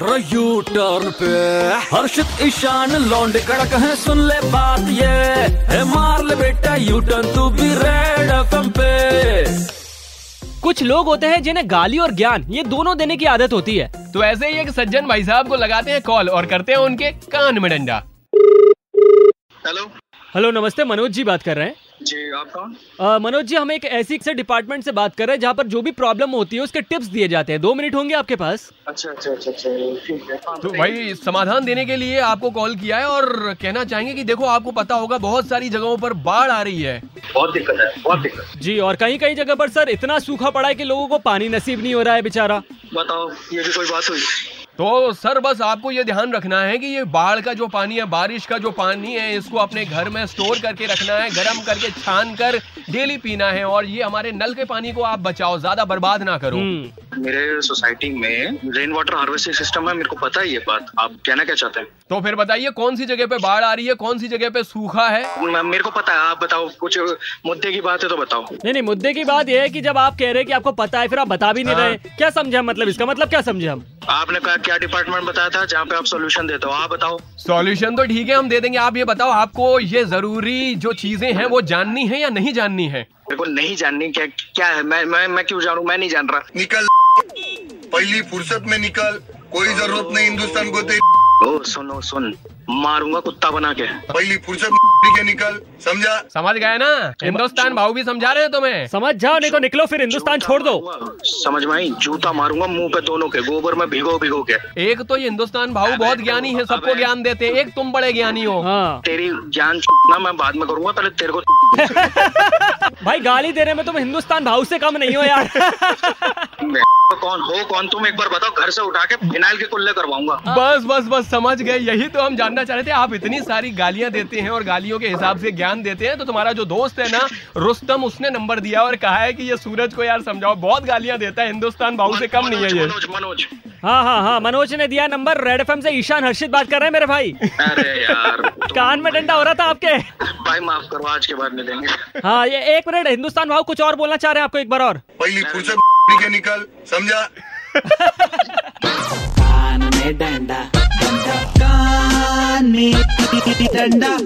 U turn पे। हर्षित ईशान लौंडे कड़क है सुन ले बात ये। है मार ले बेटा यू टर्न तू भी रेड एफएम पे। कुछ लोग होते हैं जिन्हें गाली और ज्ञान ये दोनों देने की आदत होती है। तो ऐसे ही एक सज्जन भाई साहब को लगाते हैं कॉल और करते हैं उनके कान में डंडा। हेलो। हेलो नमस्ते मनोज जी बात कर रहे हैं। जी आप कौन? मनोज जी हम एक ऐसी से डिपार्टमेंट से बात कर रहे हैं जहाँ पर जो भी प्रॉब्लम होती है उसके टिप्स दिए जाते हैं। दो मिनट होंगे आपके पास। अच्छा अच्छा अच्छा अच्छा ठीक है। हाँ, तो भाई समाधान देने के लिए आपको कॉल किया है और कहना चाहेंगे कि देखो आपको पता होगा बहुत सारी जगहों पर बाढ़ आ रही है। बहुत दिक्कत है बहुत दिक्कत। जी और कहीं कहीं जगह पर सर इतना सूखा पड़ा है की लोगों को पानी नसीब नहीं हो रहा है बेचारा। बताओ ये भी कोई बात हुई? तो सर बस आपको ये ध्यान रखना है कि ये बाढ़ का जो पानी है बारिश का जो पानी है इसको अपने घर में स्टोर करके रखना है गर्म करके छान कर डेली पीना है और ये हमारे नल के पानी को आप बचाओ ज़्यादा बर्बाद ना करो। हम्म, मेरे सोसाइटी में रेन वाटर हार्वेस्टिंग सिस्टम है मेरे को पता है ये बात। आप कहना क्या चाहते हैं? तो फिर बताइए कौन सी जगह पे बाढ़ आ रही है कौन सी जगह पे सूखा है? मेरे को पता है आप बताओ कुछ मुद्दे की बात है तो बताओ। नहीं नहीं मुद्दे की बात यह है कि जब आप कह रहे हैं कि आपको पता है फिर आप बता भी नहीं हाँ। रहे क्या समझे मतलब इसका मतलब क्या समझे हम? आपने कहा क्या डिपार्टमेंट बताया था जहाँ पे आप सोल्यूशन देते हो? आप बताओ। सॉल्यूशन तो ठीक है हम दे देंगे। आप ये बताओ आपको ये ज़रूरी जो चीज़ें हैं वो जाननी है या नहीं जाननी है? मेरे को नहीं जाननी क्या क्या है? मैं मैं मैं क्यों जानू? मैं नहीं जान रहा। निकल। पहली फुर्सत में निकल कोई ज़रूरत नहीं हिंदुस्तान को तेरी। ओ सुनो सुन मारूँगा कुत्ता बना के। पहली फुर्सत के निकल समझा? समझ गए ना? हिंदुस्तान भाव भी समझा रहे हैं तुम्हें। समझ जाओ नहीं तो निकलो फिर हिंदुस्तान छोड़ दो। समझ में जूता मारूँगा मुँह पे दोनों के गोबर में भिगो भिगो के। एक तो ये हिंदुस्तान भाऊ बहुत ज्ञानी है सबको ज्ञान देते एक तुम बड़े ज्ञानी हो। हाँ। तेरी ज्ञान ना मैं बाद में करूँगा पहले तेरे को भाई गाली देने में तुम हिंदुस्तान भाव से कम नहीं हो यार। कौन हो कौन तुम एक बार बताओ घर से उठा के फिनाइल के कुल्ले करवाऊँगा। बस बस बस समझ गए। यही तो हम जानना चाह रहे थे। आप इतनी सारी गालियाँ देते हैं और गालियों के हिसाब से ज्ञान देते हैं तो तुम्हारा जो दोस्त है ना रुस्तम उसने नंबर दिया और कहा है कि ये सूरज को यार समझाओ बहुत गालियाँ देता है हिंदुस्तान भाऊ से कम नहीं है ये। मनोज मनोज हाँ हाँ हाँ मनोज ने दिया नंबर। रेड एफ़ से ईशान हर्षित बात कर रहे हैं मेरे भाई। अरे यार कान में डंडा हो रहा था आपके। भाई माफ़ करो आज के बाद मिलेंगे। हाँ ये एक मिनट हिंदुस्तान भाव कुछ और बोलना चाह रहे हैं आपको एक बार और। पहली फुर्सत के निकल समझा कान में डंडा डंडा कान में डंडा।